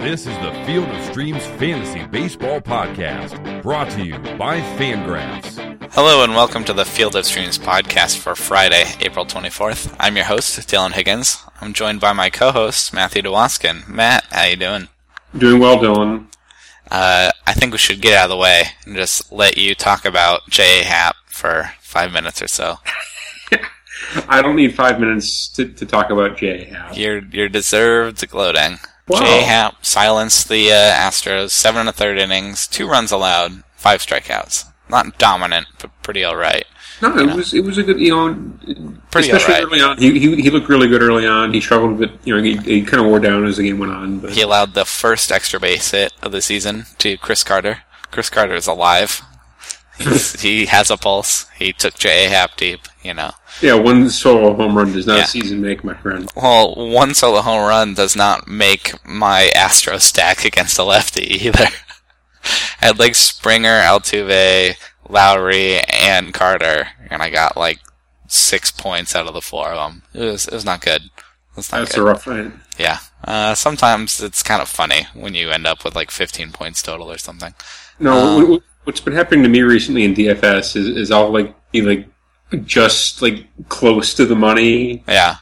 This is the Field of Streams Fantasy Baseball Podcast, brought to you by Fangraphs. Hello and welcome to the Field of Streams podcast for Friday, April 24th. I'm your host, Dylan Higgins. I'm joined by my co-host, Matthew DeWaskin. Matt, how you doing? Doing well, Dylan. Uh, I think we should get out of the way and just let you talk about J.A. Happ for five minutes or so. I don't need five minutes to, to talk about J. Happ. You're, you're deserved gloating. Wow. Happ silenced the uh, Astros, seven and a third innings, two runs allowed, five strikeouts. Not dominant, but pretty alright. No, it was it was a good you know, Pretty especially alright. early on. He, he he looked really good early on. He struggled a bit, you know, he, he kind of wore down as the game went on. But He allowed the first extra base hit of the season to Chris Carter. Chris Carter is alive. He has a pulse. He took J.A. Happ deep, you know. Yeah, one solo home run does not Yeah. season make, my friend. Well, one solo home run does not make my Astro stack against a lefty either. I had like Springer, Altuve, Lowrie, and Carter, and I got like six points out of the four of them. It was it was not good. Was not That's good. a rough night. Yeah. Uh, sometimes it's kind of funny when you end up with like 15 points total or something. No, Um, what- what's been happening to me recently in DFS is is all like be like just like close to the money. Yeah.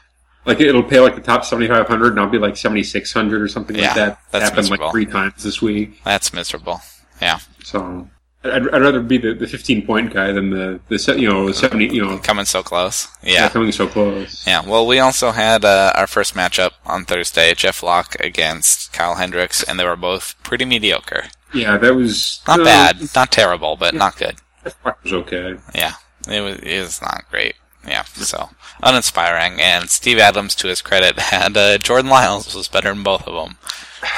Like it'll pay like the top seventy five hundred, and I'll be like seventy six hundred or something Yeah, like that. that's happened miserable. like three times this week. That's miserable. Yeah. So I'd, I'd rather be the, the 15 point guy than the, the se- you know 70 you know Coming so close. yeah. Yeah. coming so close. Yeah. Well, we also had uh, our first matchup on Thursday Jeff Locke against Kyle Hendricks, and they were both pretty mediocre. Yeah, that was Not uh, bad. Not terrible, but not good. That fuck was okay. Yeah. It was, it was not great. Yeah. So, uninspiring. And Steve Adams, to his credit, had uh, Jordan Lyles was better than both of them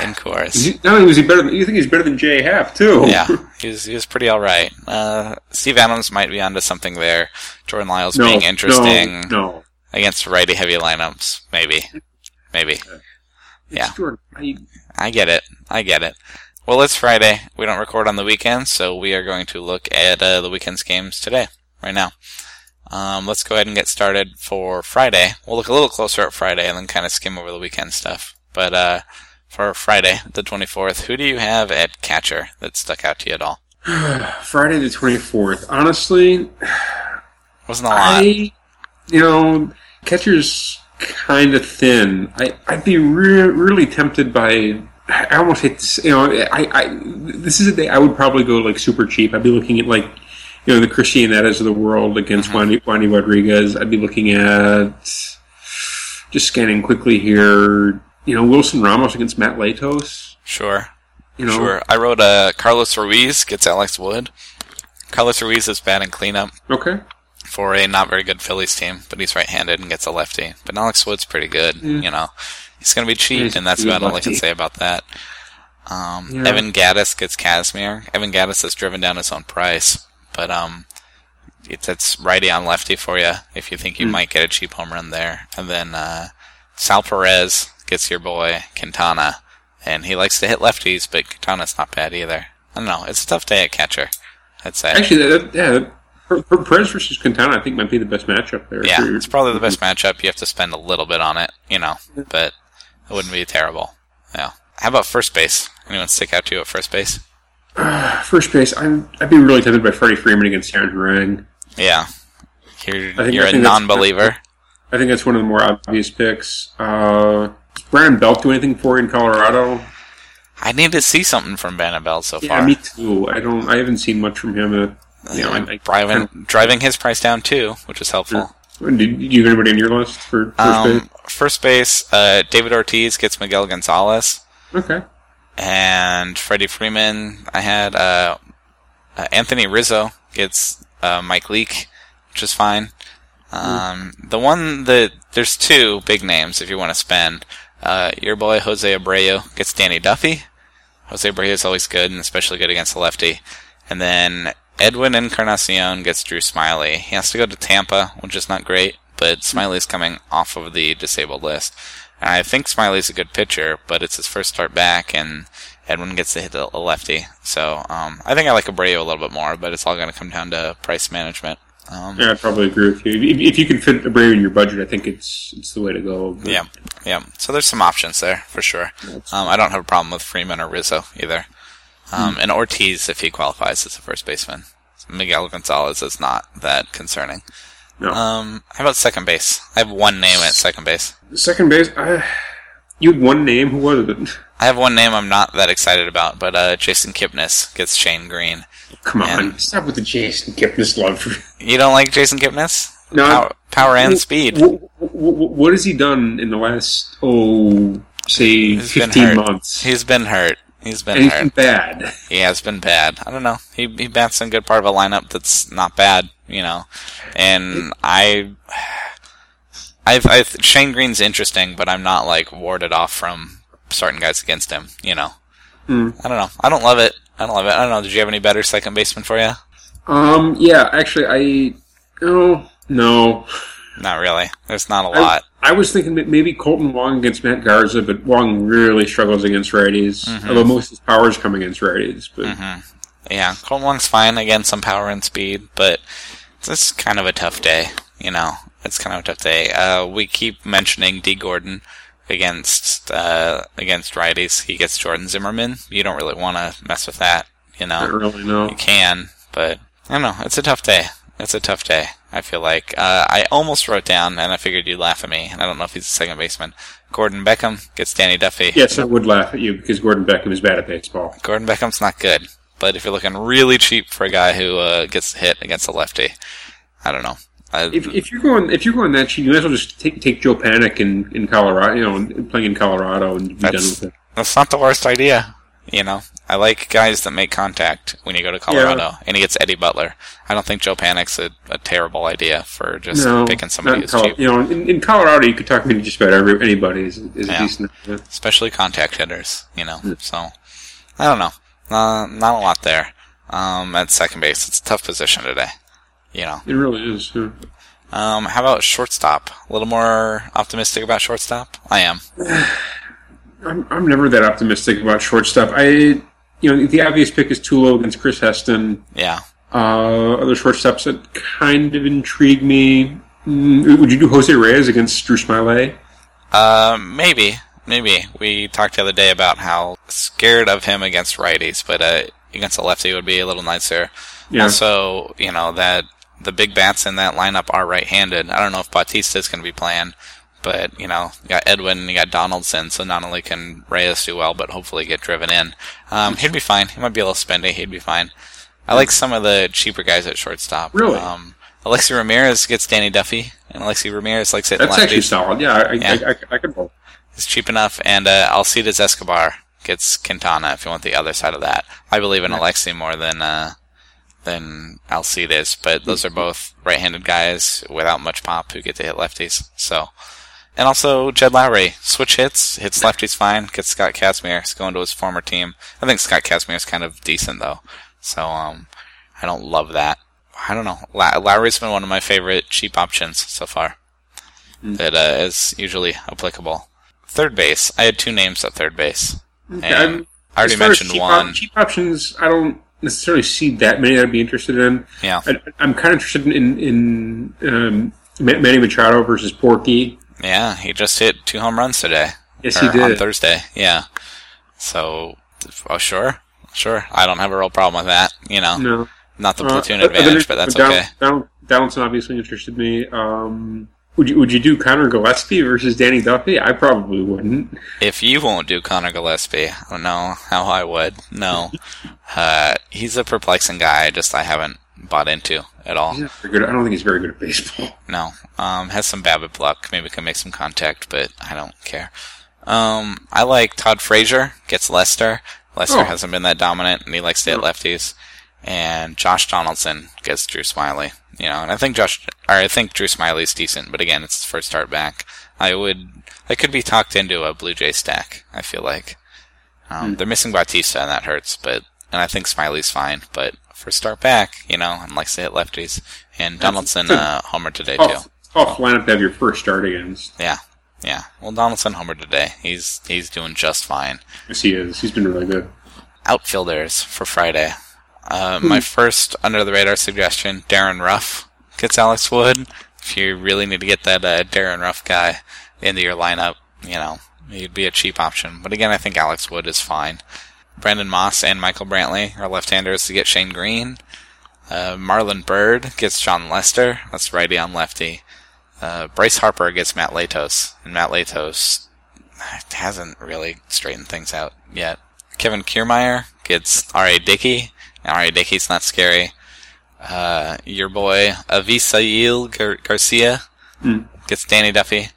in course. Is he, was he better than you think he's better than J. Happ too. yeah, he was he was pretty all right. Uh, Steve Adams might be onto something there. Jordan Lyles no, being interesting No, no. against righty heavy lineups, maybe, maybe. It's Yeah. Jordan. I, I get it. I get it. Well, it's Friday. We don't record on the weekend, so we are going to look at uh, the weekend's games today, right now. Um, let's go ahead and get started for Friday. We'll look a little closer at Friday and then kind of skim over the weekend stuff. But uh, for Friday, the 24th, who do you have at catcher that stuck out to you at all? Friday the 24th. Honestly, Wasn't a lot. I you know catcher's kind of thin. I I'd be re- really tempted by. I almost hate this. You know, I, I this is a day I would probably go like super cheap. I'd be looking at like you know the Christianetas of the world against Mm-hmm. Juan, Juan Rodriguez. I'd be looking at just scanning quickly here. You know, Wilson Ramos against Matt Latos. Sure. You know, Sure. I wrote uh, Carlos Ruiz gets Alex Wood. Carlos Ruiz is batting cleanup okay. for a not very good Phillies team, but he's right-handed and gets a lefty. But Alex Wood's pretty good. You know, he's going to be cheap, and that's about all I can say about that. Um, Yeah. Evan Gattis gets Kazmir. Evan Gattis has driven down his own price, but um, it's, it's righty on lefty for you if you think you Hmm. might get a cheap home run there. And then uh, Sal Perez gets your boy Quintana, and he likes to hit lefties, but Quintana's not bad either. I don't know. It's a tough day at catcher. I'd say. Actually, that, yeah, Per- Per- Perez versus Quintana, I think might be the best matchup there. Yeah, it's probably the best matchup. You have to spend a little bit on it, you know, but it wouldn't be terrible. Yeah. How about first base? Anyone stick out to you at first base? First base, I'm, I'd be really tempted by Freddie Freeman against Aaron Harang. Yeah. You're, think- you're I a think that's- non-believer. I think that's one of the more obvious picks. Uh, does Brandon Belt do anything for you in Colorado? I need to see something from Vanabelle so Yeah, far. me too. I don't. I haven't seen much from him. Uh, you know, I, I, driving, driving his price down too, which is helpful. Did, did you have anybody on your list for first Um, first base, uh, David Ortiz gets Miguel Gonzalez. Okay. And Freddie Freeman. I had uh, uh, Anthony Rizzo gets uh, Mike Leake, which is fine. Um, the one that there's two big names if you want to spend. Uh, your boy Jose Abreu gets Danny Duffy. Jose Abreu is always good, and especially good against the lefty. And then Edwin Encarnacion gets Drew Smyly. He has to go to Tampa, which is not great, but Smyly's coming off of the disabled list. And I think Smyly's a good pitcher, but it's his first start back, and Edwin gets to hit a lefty. So um, I think I like Abreu a little bit more, but it's all going to come down to price management. Um, Yeah, I'd probably agree with you. If, if you can fit Abreu in your budget, I think it's it's the way to go. But- Yeah, yeah. So there's some options there for sure. Um, I don't have a problem with Freeman or Rizzo either. Um, And Ortiz, if he qualifies as a first baseman. Miguel Gonzalez is not that concerning. No. Um, how about second base? I have one name at second base. Second base, I, you had one name. Who was it? I have one name I'm not that excited about, but uh, Jason Kipnis gets Shane Greene. Come on, And- stop with the Jason Kipnis love. You don't like Jason Kipnis? No, Power, power and speed. What, what has he done in the last oh say He's fifteen months? He's been hurt. He's been he's hurt. been bad. He has been bad. I don't know. He he bats in good part of a lineup that's not bad, you know. And I, I've, i Shane Greene's interesting, but I'm not like warded off from starting guys against him. You know. Hmm. I don't know. I don't love it. I don't love it. I don't know. Did you have any better second baseman for you? Um, yeah, actually, I oh no, Not really. There's not a lot. I was thinking that maybe Kolten Wong against Matt Garza, but Wong really struggles against righties. Mm-hmm. Although most of his powers come against righties, but Yeah, Kolten Wong's fine. against some power and speed, but it's kind of a tough day. You know, it's kind of a tough day. Uh, we keep mentioning D. Gordon against uh, against righties. He gets Jordan Zimmermann. You don't really want to mess with that. You I don't know, really know. you can, but I don't know. It's a tough day. It's a tough day. I feel like uh, I almost wrote down, and I figured you'd laugh at me. And I don't know if he's a second baseman. Gordon Beckham gets Danny Duffy. Yes, I would laugh at you because Gordon Beckham is bad at baseball. Gordon Beckham's not good, but if you're looking really cheap for a guy who uh, gets hit against a lefty, I don't know. I, If, if you're going if you're going that cheap, you might as well just take take Joe Panik in, in Colorado, you know, and playing in Colorado and be done with it. that's not the worst idea. You know, I like guys that make contact when you go to Colorado, and he gets Eddie Butler. I don't think Joe Panik's a, a terrible idea for just No, picking somebody who's Col- cheap, You know, in, in Colorado, you could talk to just about every, anybody is, is Yeah. a decent. Yeah. especially contact hitters. You know, so I don't know. Uh, not a lot there. Um, at second base, it's a tough position today. You know, It really is. Yeah. um, how about shortstop? A little more optimistic about shortstop. I am. I'm I'm never that optimistic about shortstop. I you know the obvious pick is Tulo against Chris Heston. Yeah. Uh, other shortstops that kind of intrigue me. Mm, would you do Jose Reyes against Drew Smyly? Uh, maybe, maybe. We talked the other day about how scared of him against righties, but uh, against a lefty would be a little nicer. Yeah. Also, you know that the big bats in that lineup are right-handed. I don't know if Bautista is going to be playing, but you know, you got Edwin, you got Donaldson, so not only can Reyes do well, but hopefully get driven in. Um, he'd be fine. He might be a little spendy. He'd be fine. I like some of the cheaper guys at shortstop. Really? Um, Alexei Ramirez gets Danny Duffy, and Alexei Ramirez likes hitting That's actually solid. Yeah, I, Yeah. I, I, I could roll. It's cheap enough, and uh, Alcides Escobar gets Quintana if you want the other side of that. I believe in Alexei more than uh, than Alcides, but those are both right-handed guys without much pop who get to hit lefties. So, and also Jed Lowrie switch hits, hits lefties fine, gets Scott Kazmir going to his former team. I think Scott Kazmir is kind of decent though, so um, I don't love that. I don't know. Lowrie's been one of my favorite cheap options so far. That uh, is usually applicable. Third base. I had two names at third base. And I'm- already as far as mentioned cheap one. Op- cheap options, I don't necessarily see that many that I'd be interested in. Yeah. I, I'm kind of interested in in um, Manny Machado versus Porky. Yeah, he just hit two home runs today. Yes, he did. On Thursday, yeah. So, oh, sure. Sure. I don't have a real problem with that. You know, No, not the Uh, platoon than- advantage, but that's okay. Don- Donaldson obviously interested me. Um, would you would you do Conor Gillaspie versus Danny Duffy? I probably wouldn't. If you won't do Conor Gillaspie, I don't know how I would. No. uh, he's a perplexing guy. I just I haven't bought into at all. He's not very good. I don't think he's very good at baseball. No. Um, has some BABIP luck. Maybe can make some contact, but I don't care. Um, I like Todd Frazier. Gets Lester. Lester Oh. hasn't been that dominant, and he likes to hit lefties. And Josh Donaldson gets Drew Smyly. You know, and I think Josh, or I think Drew Smyly's decent, but again, it's his first start back. I would, I could be talked into a Blue Jay stack. I feel like um, they're missing Bautista, and that hurts. But and I think Smyly's fine, but for start back, you know, and likes to hit lefties. And Donaldson uh, homer today too. Tough, tough lineup to have your first start against. Yeah, yeah. Well, Donaldson homer today. He's he's doing just fine. Yes, he is. He's been really good. Outfielders for Friday. Uh, my first under the radar suggestion: Darin Ruf gets Alex Wood. If you really need to get that uh, Darin Ruf guy into your lineup, you know, he'd be a cheap option. But again, I think Alex Wood is fine. Brandon Moss and Michael Brantley are left-handers to get Shane Greene. Uh, Marlon Byrd gets Jon Lester. That's righty on lefty. Uh, Bryce Harper gets Matt Latos, and Matt Latos hasn't really straightened things out yet. Kevin Kiermaier gets R.A. Dickey. R.A. Dickey's not scary. Uh, your boy Avisail Gar- Garcia Mm. gets Danny Duffy.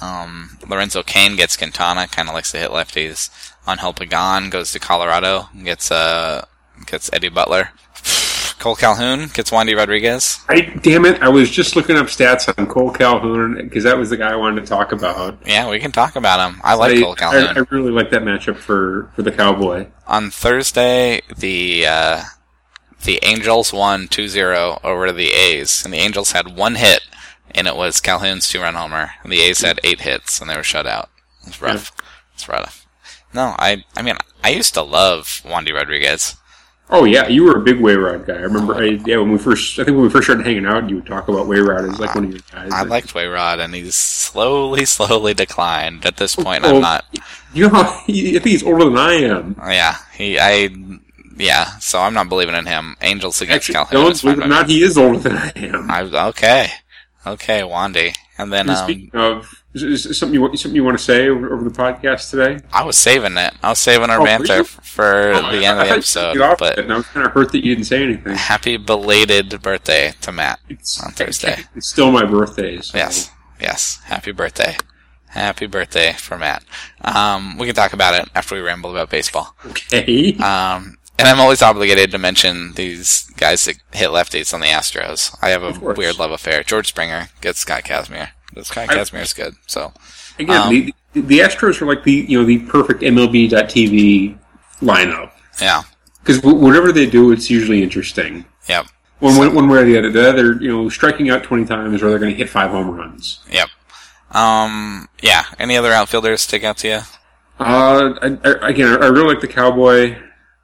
Um, Lorenzo Cain gets Quintana, kind of likes to hit lefties. Angel Pagan goes to Colorado, gets uh, gets Eddie Butler. Cole Calhoun gets Wandy Rodriguez. I damn it! I was just looking up stats on Cole Calhoun because that was the guy I wanted to talk about. Yeah, we can talk about him. I like I, Cole Calhoun. I, I really like that matchup for, for the Cowboy. On Thursday, the uh, the Angels won 2-0 over the A's, and the Angels had one hit, and it was Calhoun's two-run homer. And the A's had eight hits, and they were shut out. It's rough. It's rough. No, I I mean I used to love Wandy Rodriguez. Oh yeah, you were a big Wayrod guy. I remember. I, yeah, when we first, I think when we first started hanging out, you would talk about Wayrod as like one of your guys. I liked Wayrod, and he's slowly, slowly declined. At this point, Oh, I'm not. You know, how- I think he's older than I am. Yeah, he, I, yeah. So I'm not believing in him. Angels against Actually, Calhoun. don't believe it or not, me. he is older than I am. I, okay, okay, Wandy, and then And um, Speaking of, is, is something you want- something you want to say over, over the podcast today? I was saving it. I was saving our Oh, banter f- for Oh, the end of the episode. you got off But it, I was kind of hurt that you didn't say anything. happy belated birthday to Matt It's, on Thursday. It's still my birthday. So. Yes, yes. Happy birthday. Happy birthday for Matt. Um, we can talk about it after we ramble about baseball. Okay. Um, and I'm always obligated to mention these guys that hit lefties on the Astros. I have a weird love affair. George Springer gets Scott Kazmir. Scott Kazmir is good. So Again, um, the, the Astros are like the you know the perfect MLB.TV lineup yeah, because whatever they do, it's usually interesting. yep, One, one, one way or the other, they're either you know striking out twenty times or they're going to hit five home runs. yep. Um, yeah. Any other outfielders stick out to you? Uh, I, I, again, I really like the Cowboy,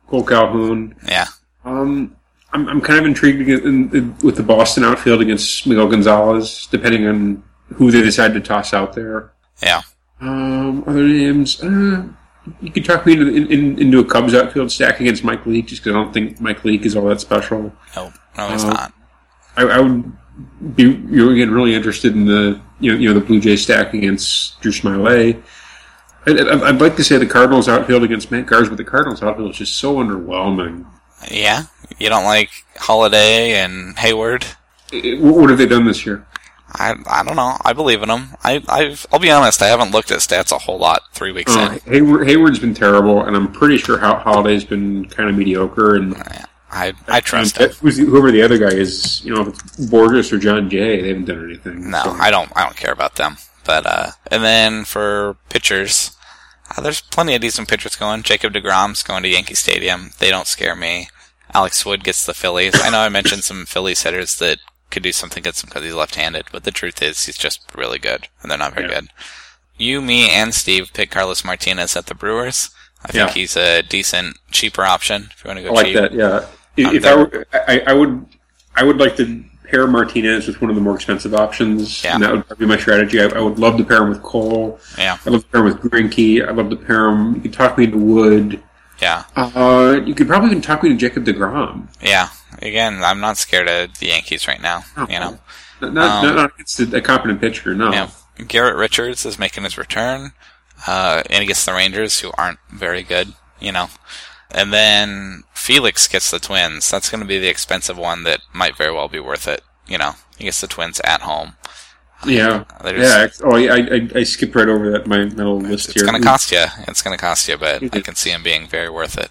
Cole Calhoun. Yeah, Um, I'm, I'm kind of intrigued in, in, with the Boston outfield against Miguel Gonzalez, depending on who they decide to toss out there. yeah. Um, other names, uh, you could talk me into, in, in, into a Cubs outfield stack against Mike Leake, just because I don't think Mike Leake is all that special. No, no, he's Uh, not. I, I would be you again really interested in the you know you know the Blue Jay stack against Drew Smyly. I'd, I'd I'd like to say the Cardinals outfield against Matt Garza, but the Cardinals outfield is just so underwhelming. Yeah, you don't like Holliday and Heyward. It- what have they done this year? I I don't know. I believe in them. I I've, I'll be honest. I haven't looked at stats a whole lot three weeks Uh, in. Heyward, Heyward's been terrible, and I'm pretty sure Ho- Holliday's been kind of mediocre. And I I trust him. whoever the other guy is, you know, if it's Bourjos or Jon Jay, they haven't done anything. No, So- I don't. I don't care about them. But uh, and then for pitchers, uh, there's plenty of decent pitchers going. Jacob Degrom's going to Yankee Stadium. They don't scare me. Alex Wood gets the Phillies. I know I mentioned some Phillies hitters that could do something against him because he's left-handed, but the truth is he's just really good, and they're not very Yeah. good. You, me, and Steve pick Carlos Martinez at the Brewers. I think Yeah. he's a decent, cheaper option if you want to go I like cheap. that. Yeah. If, Um, if I, were, I, I would, I would like to pair Martinez with one of the more expensive options. Yeah. And that would be my strategy. I, I would love to pair him with Cole. Yeah, I'd love to pair him with Greinke. I'd love to pair him. You could talk me into Wood. yeah, Uh, you could probably even talk me to Jacob Degrom. yeah. Again, I'm not scared of the Yankees right now. You know. Not, not, Um, not against a, competent pitcher. No. Yeah. Garrett Richards is making his return, uh, and he gets the Rangers, who aren't very good, you know. And then Felix gets the Twins. That's going to be the expensive one that might very well be worth it, you know. He gets the Twins at home. Yeah. There's- Yeah. Oh, I, I, I skipped right over that. My, my little list It's here. It's going to cost you. It's going to cost you, but I can see him being very worth it.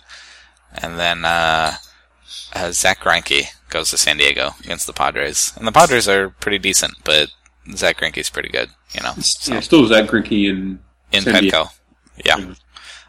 And then uh, uh, Zach Greinke goes to San Diego against the Padres, and the Padres are pretty decent, but Zach Greinke's pretty good, you know. So. Yeah, still Zach Greinke in in San Diego. Petco. Yeah.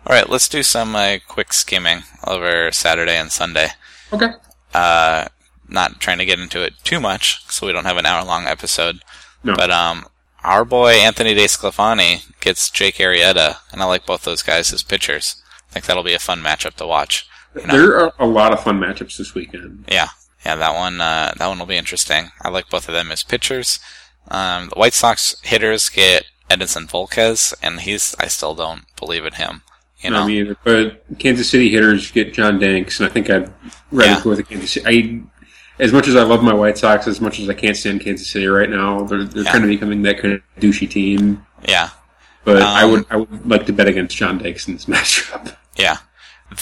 All right, let's do some uh, quick skimming over Saturday and Sunday. Okay. Uh, not trying to get into it too much, so we don't have an hour-long episode. No. But um, our boy Anthony DeSclafani gets Jake Arrieta, and I like both those guys as pitchers. I think that'll be a fun matchup to watch. You know? There are a lot of fun matchups this weekend. Yeah, yeah, that one uh, that one will be interesting. I like both of them as pitchers. Um, the White Sox hitters get Edinson Volquez, and he's I still don't believe in him. You know, I mean, but Kansas City hitters get John Danks, and I think I'd rather Yeah. go with the Kansas City. I, as much as I love my White Sox, as much as I can't stand Kansas City right now, they're, they're Yeah. kind of becoming that kind of douchey team. yeah, But I Um, would I would like to bet against John Danks in this matchup. yeah.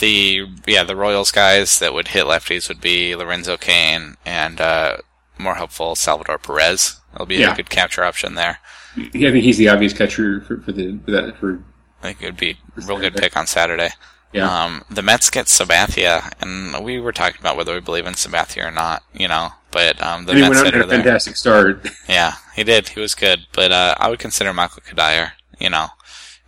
The yeah the Royals guys that would hit lefties would be Lorenzo Cain and uh, more helpful Salvador Perez. It'll be Yeah. a good capture option there. Yeah, I think he's the obvious catcher for, for the for that for I think it would be a real good pick on Saturday. yeah. Um, the Mets get Sabathia, and we were talking about whether we believe in Sabathia or not, you know. But um, the and he Mets went out had a fantastic start. yeah, he did. He was good, but uh, I would consider Michael Cuddyer, you know,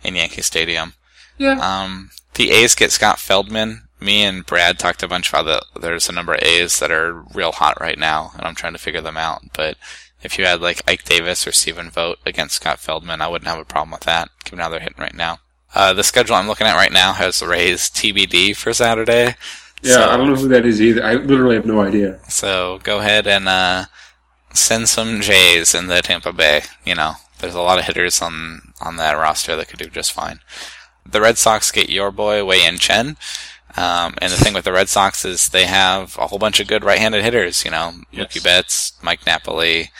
in Yankee Stadium. Yeah. Um, the A's get Scott Feldman. Me and Brad talked a bunch about the. There's a number of A's that are real hot right now, and I'm trying to figure them out. But if you had like Ike Davis or Stephen Vogt against Scott Feldman, I wouldn't have a problem with that, given how they're hitting right now. Uh, the schedule I'm looking at right now has Rays TBD for Saturday. Yeah, So- I don't know who that is either. I literally have no idea. So go ahead and uh, send some Jays in the Tampa Bay. You know, there's a lot of hitters on on that roster that could do just fine. The Red Sox get your boy Wei Yin Chen. Um, and the thing with the Red Sox is they have a whole bunch of good right-handed hitters. You know, Yes. Mookie Betts, Mike Napoli,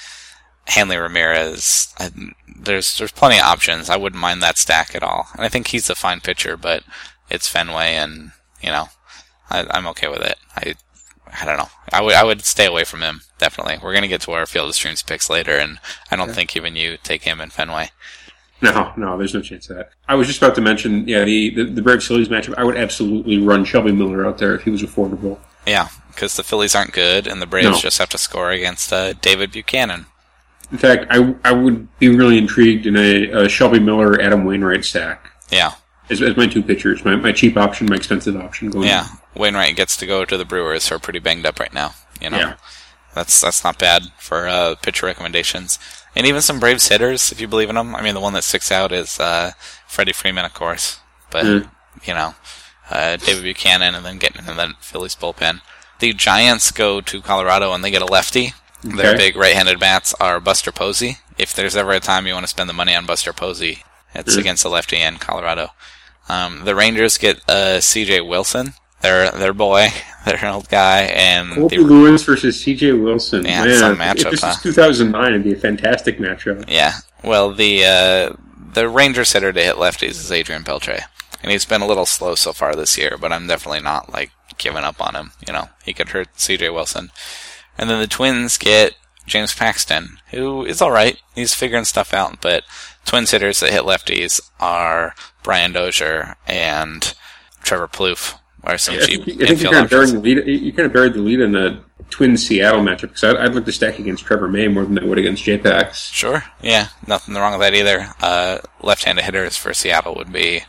Hanley Ramirez. I, there's there's plenty of options. I wouldn't mind that stack at all. And I think he's a fine pitcher, but it's Fenway, and you know, I, I'm okay with it. I I don't know. I would I would stay away from him definitely. We're gonna get to our field of streams picks later, and I don't think even you take him in Fenway. No, no, there's no chance of that. I was just about to mention, yeah, the the, the Braves Phillies matchup. I would absolutely run Shelby Miller out there if he was affordable. Yeah, because the Phillies aren't good, and the Braves No. just have to score against uh, David Buchanan. In fact, I I would be really intrigued in a, a Shelby Miller Adam Wainwright stack Yeah, as, as my two pitchers, my, my cheap option, my expensive option. Going yeah. Wainwright gets to go to the Brewers, who are pretty banged up right now. You know, Yeah. that's that's not bad for uh, pitcher recommendations, and even some Braves hitters, if you believe in them. I mean, the one that sticks out is uh, Freddie Freeman, of course, but Mm. you know, uh, David Buchanan, and then getting into the Phillies bullpen. The Giants go to Colorado and they get a lefty. Their big right-handed bats are Buster Posey. If there's ever a time you want to spend the money on Buster Posey, it's Mm. against the lefty in Colorado. Um, the Rangers get uh, C.J. Wilson, their their boy, their old guy, and Colby the, Lewis versus C.J. Wilson. Yeah, Man, some matchup, if this huh? is 2009, it'd be a fantastic matchup. yeah. Well, the uh, the Rangers hitter to hit lefties is Adrian Beltre, and he's been a little slow so far this year, but I'm definitely not like giving up on him. You know, he could hurt C.J. Wilson, and then the Twins get James Paxton, who is all right. He's figuring stuff out, but Twins hitters that hit lefties are Brian Dozier and Trevor Plouffe. Are some cheap think, I think you're kind of buried the lead. You kind of buried the lead in the Twin Seattle matchup because I'd, I'd like to stack against Trevor May more than I would against J-Pax. Sure. Yeah, nothing wrong with that either. Uh, left-handed hitters for Seattle would be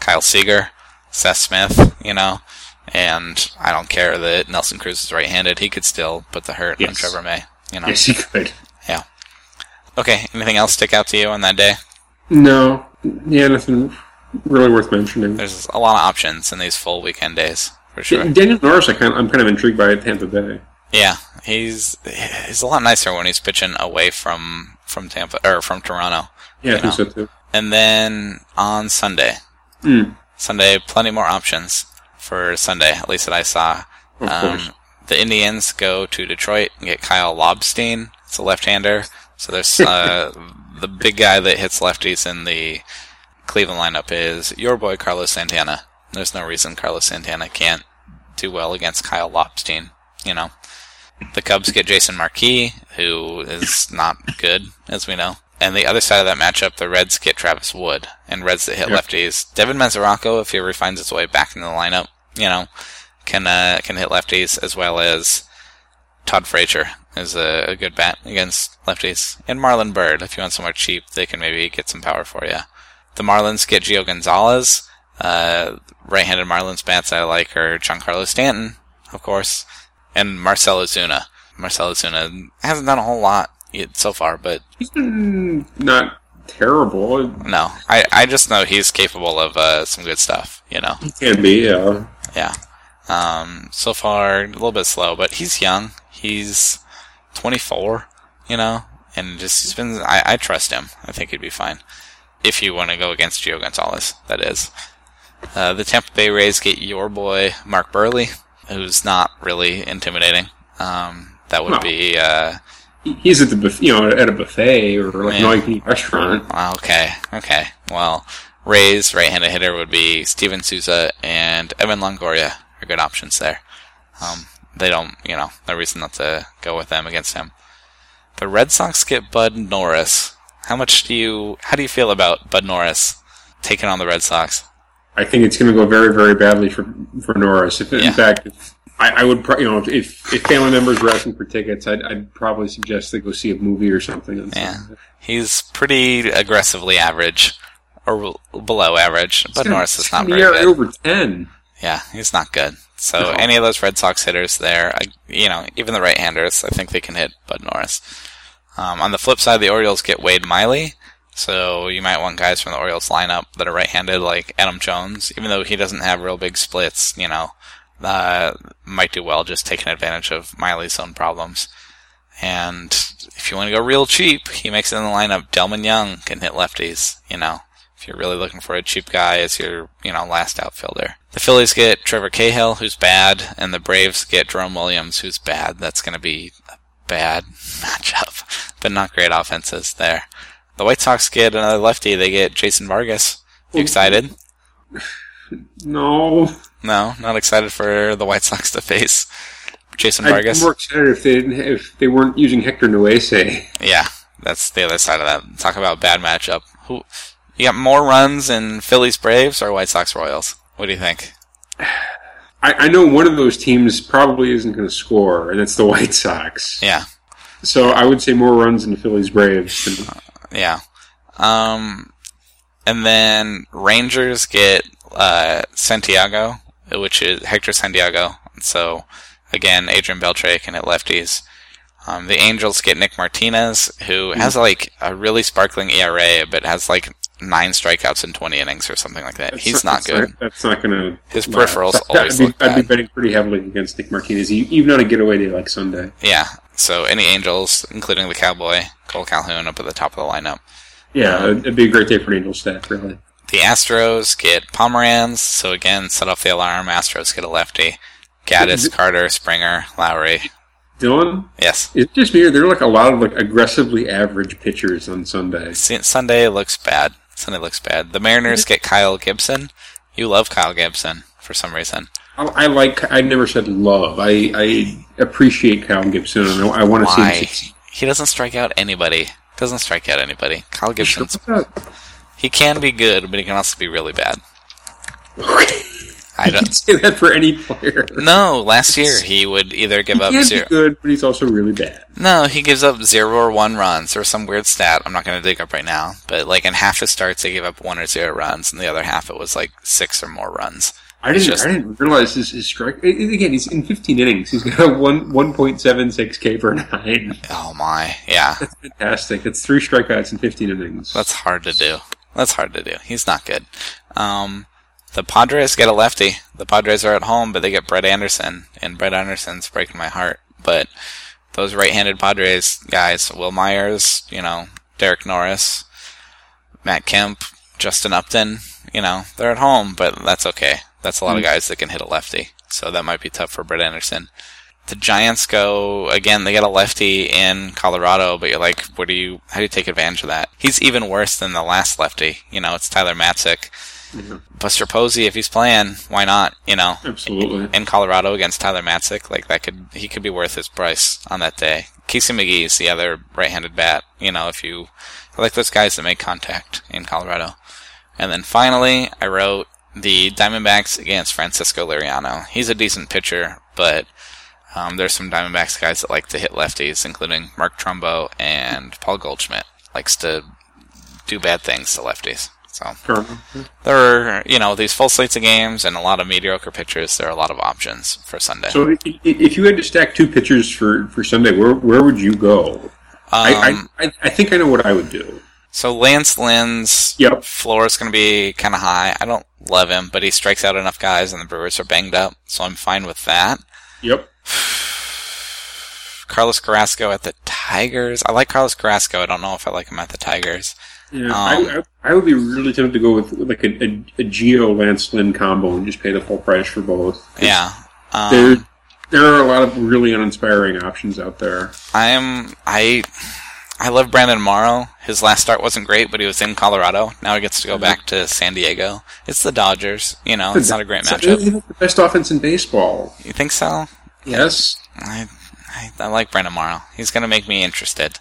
Kyle Seager, Seth Smith, you know, and I don't care that Nelson Cruz is right-handed. He could still put the hurt on Trevor May, you know. Yes, he could. Yeah. Okay, anything else stick out to you on that day? No, yeah, nothing really worth mentioning. There's a lot of options in these full weekend days, for sure. Daniel Norris, I kind of, I'm kind of intrigued by Tampa Bay. Yeah, he's he's a lot nicer when he's pitching away from from Tampa or from Toronto. Yeah, I think so too. And then on Sunday, Mm, Sunday, plenty more options for Sunday, at least that I saw. Um, the Indians go to Detroit and get Kyle Lobstein. It's a left-hander. So there's uh, the big guy that hits lefties in the Cleveland lineup is your boy Carlos Santana. There's no reason Carlos Santana can't do well against Kyle Lobstein. You know, the Cubs get Jason Marquis, who is not good, as we know. And the other side of that matchup, the Reds get Travis Wood, and Reds that hit Yep. lefties. Devin Mesoraco, if he ever finds his way back into the lineup, you know, can uh, can hit lefties as well as Todd Frazier is a, a good bat against lefties, and Marlon Byrd. If you want somewhere cheap, they can maybe get some power for you. The Marlins get Gio Gonzalez. Uh, right-handed Marlins bats I like are Giancarlo Stanton, of course, and Marcell Ozuna. Marcell Ozuna hasn't done a whole lot yet so far, but He's been not terrible. no, I, I just know he's capable of uh, some good stuff. You know, He can be, yeah. Yeah. Um, so far, a little bit slow, but he's young. He's 24, you know, and just he's been. I, I trust him. I think he'd be fine. If you want to go against Gio Gonzalez, that is. Uh, the Tampa Bay Rays get your boy Mark Buehrle, who's not really intimidating. Um, that would No. be uh, He's at the buff- you know at a buffet or like Yeah. an restaurant. okay, okay. Well, Rays right-handed hitter would be Steven Souza and Evan Longoria are good options there. Um, they don't, you know, no reason not to go with them against him. The Red Sox get Bud Norris. How much do you? How do you feel about Bud Norris taking on the Red Sox? I think it's going to go very, very badly for for Norris. If, Yeah. In fact, if, I, I would, pro- you know, if if family members were asking for tickets, I'd, I'd probably suggest they go see a movie or something. Yeah. He's pretty aggressively average, or below average. But Norris is not very good. over ten. Yeah, he's not good. So No. any of those Red Sox hitters there, I, you know, even the right-handers, I think they can hit Bud Norris. Um, on the flip side, the Orioles get Wade Miley. So you might want guys from the Orioles lineup that are right-handed, like Adam Jones. Even though he doesn't have real big splits, you know, uh, might do well just taking advantage of Miley's own problems. And if you want to go real cheap, he makes it in the lineup. Delmon Young can hit lefties, you know, if you're really looking for a cheap guy as your, you know, last outfielder. The Phillies get Trevor Cahill, who's bad, and the Braves get Jerome Williams, who's bad. That's going to be a bad matchup, but not great offenses there. The White Sox get another lefty. They get Jason Vargas. You excited? No, No, not excited for the White Sox to face Jason Vargas. I'd more excited if they if they weren't using Hector Noesi. Yeah, that's the other side of that. Talk about bad matchup. Who you got more runs in Phillies Braves or White Sox Royals? What do you think? I, I know one of those teams probably isn't going to score, and it's the White Sox. Yeah, So I would say more runs in the Phillies Braves. Than, yeah. Um, and then Rangers get uh, Santiago, which is Hector Santiago. So again, Adrian Beltre can hit lefties. Um, the Angels get Nick Martinez, who has like a really sparkling ERA, but has like nine strikeouts in 20 innings or something like that. He's not that's good. that's not going to. His peripherals always I'd be, I'd be betting pretty heavily against Nick Martinez, even on a getaway day like Sunday. Yeah. So any Angels, including the Cowboy, Cole Calhoun, up at the top of the lineup. Yeah, it'd be a great day for an Angel staff, really. The Astros get Pomeranz, so again, set off the alarm. Astros get a lefty. Gattis, Carter, Springer, Lowrie. Dylan, Yes. it's just me. There are like a lot of like aggressively average pitchers on Sunday. Sunday looks bad. Sunday looks bad. The Mariners get Kyle Gibson. You love Kyle Gibson for some reason. I, I like. I never said love. I, I appreciate Kyle Gibson, and I, I want to see him Why? succeed. He doesn't strike out anybody. Doesn't strike out anybody. Kyle Gibson. He can be good, but he can also be really bad. I don't. say that for any player. No, last year he would either give He up zero. good, but he's also really bad. No, he gives up zero or one runs or some weird stat. I'm not going to dig up right now, but like in half his starts, he gave up one or zero runs, and the other half it was like six or more runs. I didn't. just- I didn't realize his, his strike. Again, he's in 15 innings. He's got a one 1.76 K per nine. Oh my, yeah, That's fantastic. It's three strikeouts in 15 innings. that's hard to do. That's hard to do. He's not good. Um, the Padres get a lefty. The Padres are at home, but they get Brett Anderson, and Brett Anderson's breaking my heart. But those right-handed Padres guys, Wil Myers, you know, Derek Norris, Matt Kemp, Justin Upton, you know, they're at home, but that's okay. That's a lot of mm. guys that can hit a lefty. So that might be tough for Brett Anderson. The Giants go again. They get a lefty in Colorado, but you're like, what do you? How do you take advantage of that? He's even worse than the last lefty. You know, it's Tyler Matzek, Yeah, Buster Posey. If he's playing, why not? You know, absolutely. in Colorado against Tyler Matzek, like that could he could be worth his price on that day. Casey McGehee is the other right-handed bat. You know, if you I like those guys that make contact in Colorado. And then finally, I wrote the Diamondbacks against Francisco Liriano. He's a decent pitcher, but um, there's some Diamondbacks guys that like to hit lefties, including Mark Trumbo and Paul Goldschmidt. Likes to do bad things to lefties. So Sure. there are, you know, these full slates of games and a lot of mediocre pitchers. There are a lot of options for Sunday. So, if you had to stack two pitchers for, for Sunday, where where would you go? I, Um, I I I think I know what I would do. So Lance Lynn's Yep. floor is going to be kind of high. I don't love him, but he strikes out enough guys, and the Brewers are banged up, so I'm fine with that. Yep. Carlos Carrasco at the Tigers. I like Carlos Carrasco. I don't know if I like him at the Tigers. Yeah, Um, I, I, I would be really tempted to go with like a, a, a Gio Lance Lynn combo and just pay the full price for both. Yeah. Um, there there are a lot of really uninspiring options out there. I am. I. I love Brandon Morrow. His last start wasn't great, but he was in Colorado. Now he gets to go back to San Diego. It's the Dodgers. You know, it's not a great matchup. the best offense in baseball. You think so? Yes. I, I, I like Brandon Morrow. He's going to make me interested.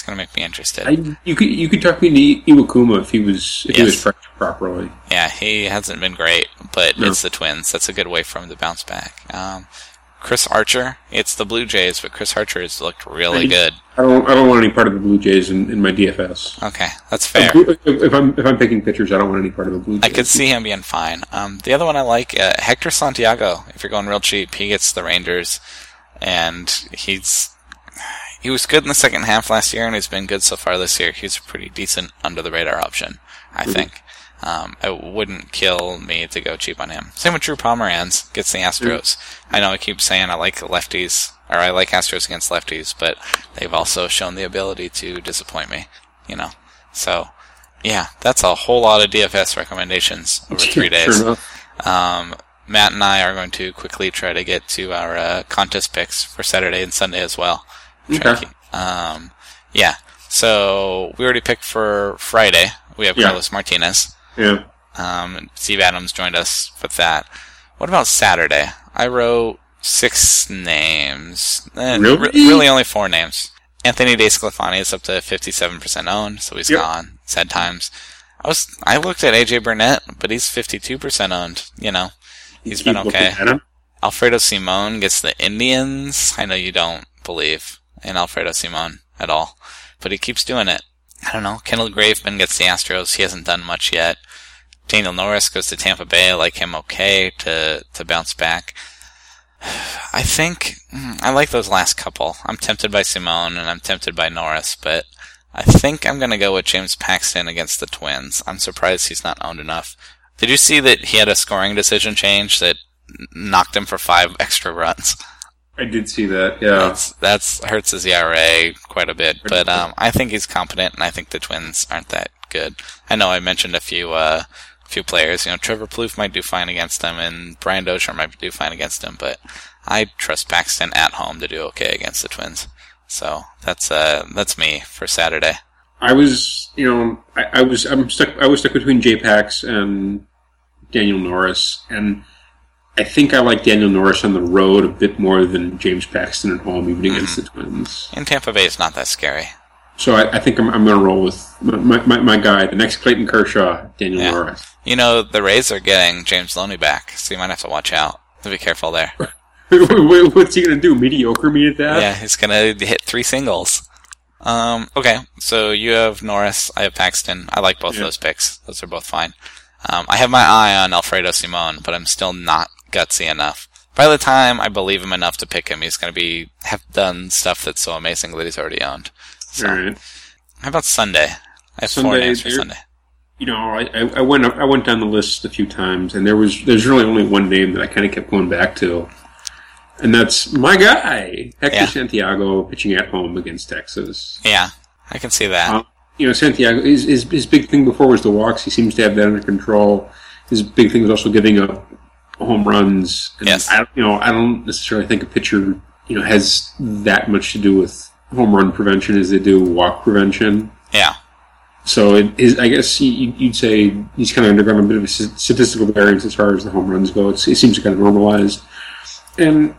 Going to make me interested. I, you could you could talk me to Iwakuma if he was if he was Yes. priced properly. Yeah, he hasn't been great, but No. it's the Twins. That's a good way for him to bounce back. Um, Chris Archer, it's the Blue Jays, but Chris Archer has looked really I- good. I don't I don't want any part of the Blue Jays in, in my DFS. Okay, that's fair. If, if I'm if I'm picking pitchers, I don't want any part of the Blue Jays. I could see him being fine. Um, the other one I like, uh, Hector Santiago. If you're going real cheap, he gets the Rangers, and he's he was good in the second half last year, and he's been good so far this year. He's a pretty decent under the radar option, I think. Um, it wouldn't kill me to go cheap on him. Same with Drew Pomeranz gets the Astros. I know I keep saying I like lefties, or I like Astros against lefties, but they've also shown the ability to disappoint me. You know, so yeah, that's a whole lot of DFS recommendations over three days. Sure. Um, Matt and I are going to quickly try to get to our uh, contest picks for Saturday and Sunday as well. Okay. Um, yeah. So we already picked for Friday. We have Yeah. Carlos Martinez. Yeah. Um, Steve Adams joined us with that. What about Saturday? I wrote six names. Eh, Really? re- really only four names. Anthony DeSclafani is up to 57% owned, so he's Yep. gone. Sad times. I was I looked at AJ Burnett, but he's 52% owned. You know, he's been okay. Alfredo Simon gets the Indians. I know you don't believe in Alfredo Simon at all, but he keeps doing it. I don't know. Kendall Graveman gets the Astros. He hasn't done much yet. Daniel Norris goes to Tampa Bay. I like him okay to, to bounce back. I think mm, I like those last couple. I'm tempted by Simon and I'm tempted by Norris, but I think I'm going to go with James Paxton against the Twins. I'm surprised he's not owned enough. Did you see that he had a scoring decision change that knocked him for five extra runs? I did see that. Yeah. That's that's hurts his ERA quite a bit, but um, I think he's competent, and I think the Twins aren't that good. I know I mentioned a few uh, few players. You know, Trevor Plouffe might do fine against them, and Brian Dozier might do fine against him, but I trust Paxton at home to do okay against the Twins. So that's uh that's me for Saturday. I was, you know, I, I was, I'm stuck. I was stuck between J-Pax and Daniel Norris, and I think I like Daniel Norris on the road a bit more than James Paxton at home, even against the Twins. And Tampa Bay is not that scary. So I, I think I'm, I'm going to roll with my, my, my guy, the next Clayton Kershaw, Daniel Yeah. Norris. You know, the Rays are getting James Loney back, so you might have to watch out. Be careful there. What's he going to do? Mediocre me at that? Yeah, he's gonna hit three singles. Um, okay, so you have Norris, I have Paxton. I like both Yeah. of those picks. Those are both fine. Um, I have my eye on Alfredo Simon, but I'm still not gutsy enough. By the time I believe him enough to pick him, he's gonna be have done stuff that's so amazing that he's already owned. So, All right. how about Sunday? I have four Sunday, names for Sunday. You know, I, I, went I went down the list a few times, and there was there's really only one name that I kind of kept going back to, and that's my guy Hector Yeah. Santiago pitching at home against Texas. Yeah, I can see that. Uh, you know, Santiago his, his his big thing before was the walks. He seems to have that under control. His big thing was also giving up home runs. And Yes. I, don't- you know, I don't necessarily think a pitcher you know has that much to do with home run prevention as they do walk prevention. yeah, So it is, I guess you- you'd say he's kind of undergone a bit of a statistical variance as far as the home runs go. It's, it seems to kind of normalized, and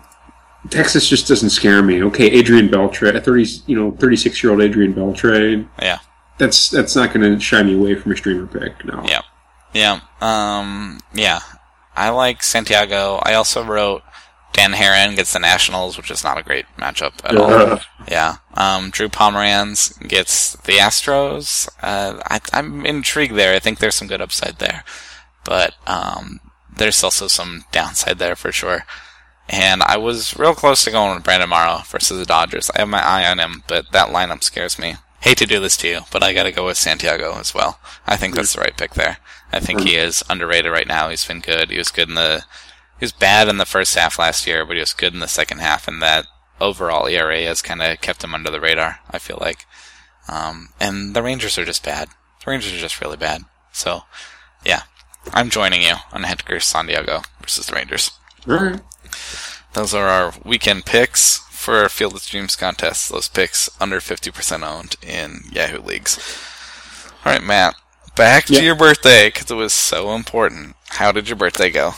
Texas just doesn't scare me. Okay, Adrian Beltre, a thirty, you know, thirty-six year old Adrian Beltre. yeah. That's that's not going to shy me away from a streamer pick. No. Yeah. Yeah. Um, yeah. I like Santiago. I also wrote Dan Haren gets the Nationals, which is not a great matchup at all. Yeah. Um, Drew Pomeranz gets the Astros. Uh, I, I'm intrigued there. I think there's some good upside there. But, um, there's also some downside there for sure. And I was real close to going with Brandon Morrow versus the Dodgers. I have my eye on him, but that lineup scares me. hate to do this to you, but I got to go with Santiago as well. I think that's the right pick there. I think he is underrated right now. He's been good. He was good in the he was bad in the first half last year, but he was good in the second half, and that overall ERA has kind of kept him under the radar. I feel like, um, and the Rangers are just bad. The Rangers are just really bad. So, yeah, I'm joining you on Edgar Santiago versus the Rangers. Right. Those are our weekend picks for our Field of Dreams contest. Those picks under 50% owned in Yahoo leagues. All right, Matt. Back to your birthday because it was so important. How did your birthday go?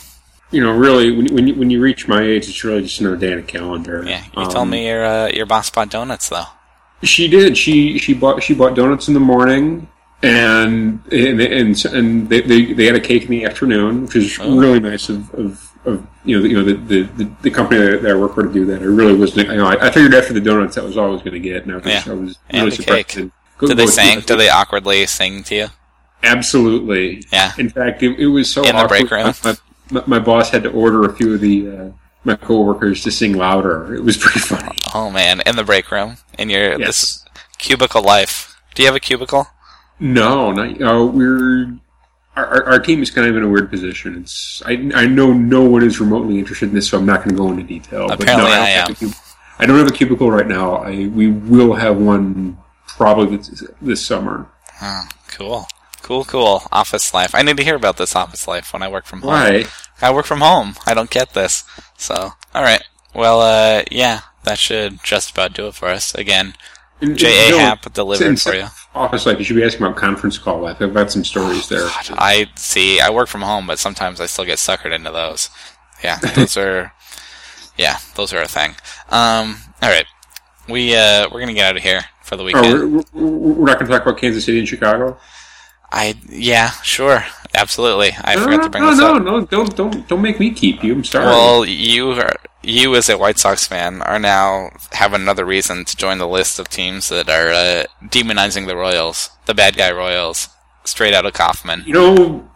You know, really, when, when you when you reach my age, it's really just another day on a calendar. Yeah, you Um, told me your uh, your boss bought donuts though. She did. She she bought she bought donuts in the morning, and and and, and they, they they had a cake in the afternoon, which is Oh. really nice of, of, of you know the, you know the, the, the, company that, I work for to do that. I really wasn't. You know, I, I figured after the donuts that was all I was going to get, and I was, Yeah. I was And really the surprised. cake. go- Did they sing? Did they awkwardly sing to you? Absolutely. Yeah. In fact, it, it was so In the awkward. break room? My, my, my boss had to order a few of the uh, my coworkers to sing louder. It was pretty funny. Oh man, in the break room, in your Yes. this cubicle life. Do you have a cubicle? No, not uh, we're our, our, team is kind of in a weird position. It's I, I know no one is remotely interested in this, so I'm not going to go into detail. but Apparently no, I don't have am. a cub- I don't have a cubicle right now. I we will have one probably this, this summer. Oh, cool, cool, cool. Office life. I need to hear about this office life when I work from home. Why? I work from home. I don't get this. So, all right. Well, uh, yeah, that should just about do it for us. Again, J.A. no, Happ delivered for you. Office life. You should be asking about conference call life. I've got some stories there. I see. I work from home, but sometimes I still get suckered into those. Yeah, those are. Yeah, those are a thing. Um, all right, we uh, we're gonna get out of here for the Oh, weekend. we're, we're we're not going to talk about Kansas City and Chicago. I yeah, sure, absolutely. I forgot to bring no, this no, up. no, don't, don't, don't make me keep you. I'm sorry. Well, you are, you as a White Sox fan are now have another reason to join the list of teams that are uh, demonizing the Royals, the bad guy Royals, straight out of Kauffman. You know,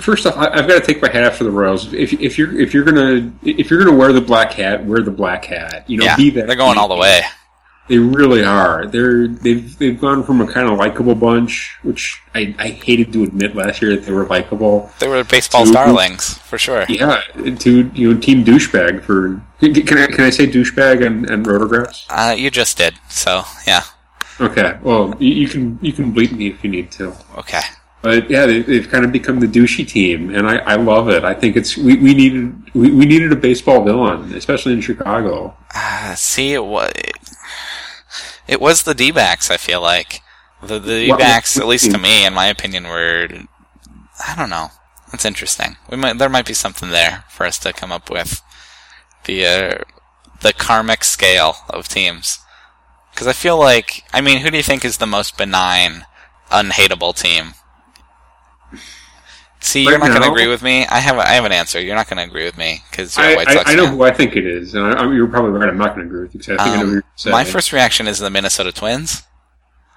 first off, I, I've got to take my hat off for the Royals. If, if you're if you're gonna if you're gonna wear the black hat, wear the black hat. You know, Yeah, be that. they're going all the way. They really are. They're they've they've gone from a kind of likable bunch, which I, I hated to admit last year that they were likable. They were baseball Two- darlings for sure. Yeah, to you know, team douchebag for can I can I say douchebag and, and rotographs? Uh, you just did, so yeah, Okay, well you, you can you can bleep me if you need to. okay. But yeah, they, they've kind of become the douchey team, and I, I love it. I think it's we, we needed we, we needed a baseball villain, especially in Chicago. Uh, see, it was it was the D-backs. I feel like the the D-backs, at least to me, in my opinion, were I don't know. That's interesting. We might there might be something there for us to come up with the uh, the karmic scale of teams. Because I feel like, I mean, who do you think is the most benign, unhateable team? See, you're Right not going to agree with me. I have a, I have an answer. You're not going to agree with me because you're I, a White I, Sox I know fan. who I think it is, and I, I, you're probably right. I'm not going to agree with you because I think I know who Um, you're saying. my first reaction is the Minnesota Twins.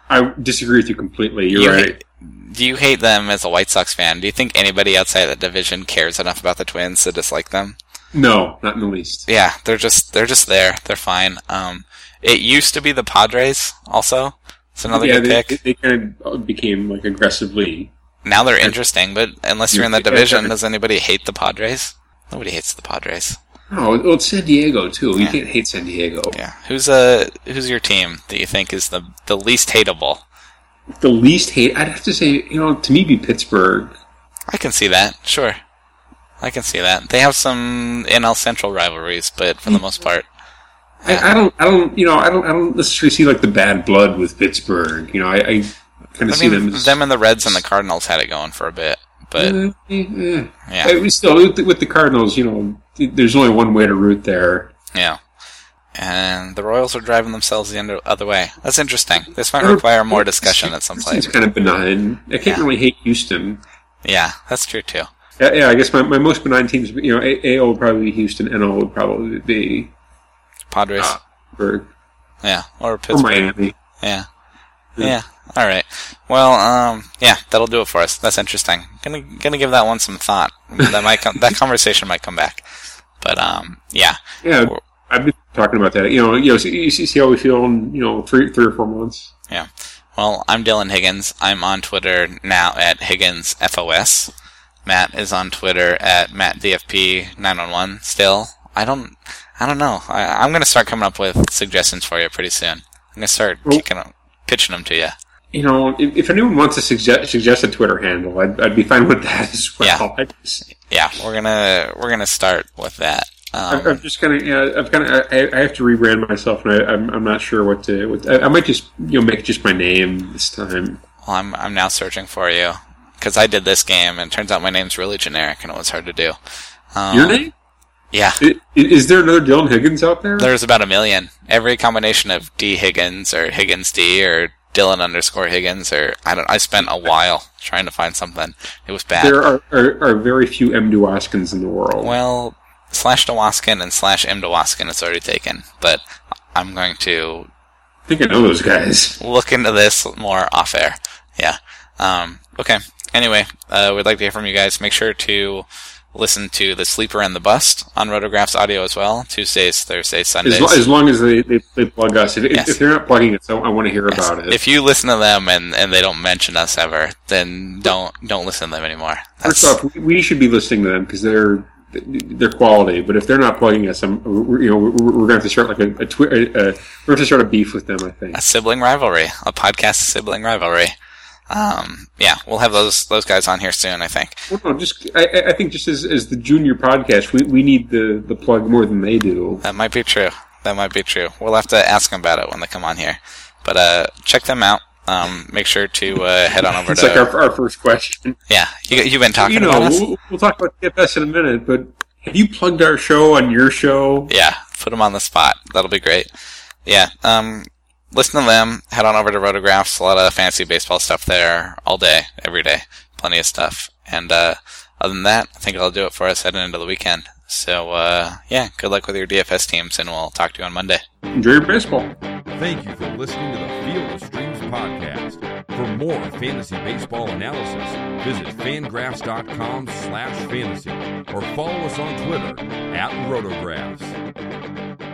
I disagree with you completely. You're You right. hate- do you hate them as a White Sox fan? Do you think anybody outside that division cares enough about the Twins to dislike them? No, not in the least. Yeah, they're just they're just there. They're fine. Um, it used to be the Padres. Also, it's another yeah, good they, pick. they kind of became like aggressively. Now they're interesting, but unless you're in that division, does anybody hate the Padres? Nobody hates the Padres. Oh, well, it's San Diego too. You Yeah. can't hate San Diego. Yeah, who's uh who's your team that you think is the the least hateable? The least hate, I'd have to say, you know, to me, be Pittsburgh. I can see that. Sure, I can see that. They have some NL Central rivalries, but for the most part, I, I don't, I don't, you know, I don't, I don't necessarily see like the bad blood with Pittsburgh. You know, I, I kind I of see mean, them as them and the Reds and the Cardinals had it going for a bit, but eh, eh. yeah, I mean, still with the, with the Cardinals, you know, there's only one way to root there. yeah. And the Royals are driving themselves the other- other way. That's interesting. This might require more discussion at some point. It's kind of benign. I can't Yeah. really hate Houston. Yeah, that's true too. Yeah, yeah, I guess my, my most benign teams, you know, A- AL would probably be Houston, NL would probably be Padres, uh, Pittsburgh yeah, or or Pittsburgh. Miami. Yeah. Yeah. All right. Well, um, yeah, that'll do it for us. That's interesting. Gonna gonna give that one some thought. That might come, that conversation might come back. But um, yeah, Yeah, I've been talking about that. You know, you know, see, you see how we feel in you know three three or four months. yeah. Well, I'm Dylan Higgins. I'm on Twitter now at HigginsFOS. Matt is on Twitter at MattDFP911 still. I don't, I don't know. I, am going to start coming up with suggestions for you pretty soon. I'm going to start well, kicking them, pitching them to you. You know, if, if anyone wants to suggest, suggest a Twitter handle, I'd, I'd be fine with that as well. Yeah. yeah, we're gonna we're gonna start with that. Um, I'm just kind of, yeah, I've kind of, I, I, have to rebrand myself, and I, am I'm, I'm not sure what to. What, I, I, might just, you know, make just my name this time. Well, I'm, I'm now searching for you because I did this game, and turns out my name's really generic, and it was hard to do. Um, Your name? Yeah. Is, is there another Dylan Higgins out there? There's about a million. Every combination of D Higgins or Higgins D or Dylan underscore Higgins or I don't. I spent a while trying to find something. It was bad. There are, are, are very few M. Duaskins in the world. Well, slash Dewaskin and slash M. Dewaskin is already taken, but I'm going to. I think I know those guys. Look into this more off air. Yeah. Um, okay. Anyway, uh, we'd like to hear from you guys. Make sure to listen to The Sleeper and the Bust on Rotographs Audio as well, Tuesdays, Thursdays, Sundays. As, lo- as long as they, they, they, plug us. If, yes. if, they're not plugging it, so I want to hear yes. about it. If you listen to them and, and they don't mention us ever, then don't don't listen to them anymore. That's... First off, we should be listening to them because they're their quality. But if they're not plugging us, I'm, you know, we're, we're going to have to start like a, a, twi- a, a, we're going to have to start a beef with them. I think a sibling rivalry, a podcast sibling rivalry. Um, yeah, we'll have those those guys on here soon. I think. Well, no, just I, I think just as, as the junior podcast, we, we need the the plug more than they do. That might be true. That might be true. We'll have to ask them about it when they come on here. But uh, check them out. Um, make sure to uh, head on over it's to. It's like our, our first question. Yeah, you, you've been talking you know, about. We'll, we'll talk about DFS in a minute, but have you plugged our show on your show? Yeah, put them on the spot. That'll be great. Yeah, um, listen to them. Head on over to Rotographs. A lot of fancy baseball stuff there all day, every day. Plenty of stuff. And uh, other than that, I think I'll do it for us heading into the weekend. So, uh, yeah, good luck with your DFS teams, and we'll talk to you on Monday. Enjoy your baseball. Thank you for listening to the Field of Streams podcast. For more fantasy baseball analysis, visit fangraphs.com slash fantasy or follow us on Twitter at Rotographs.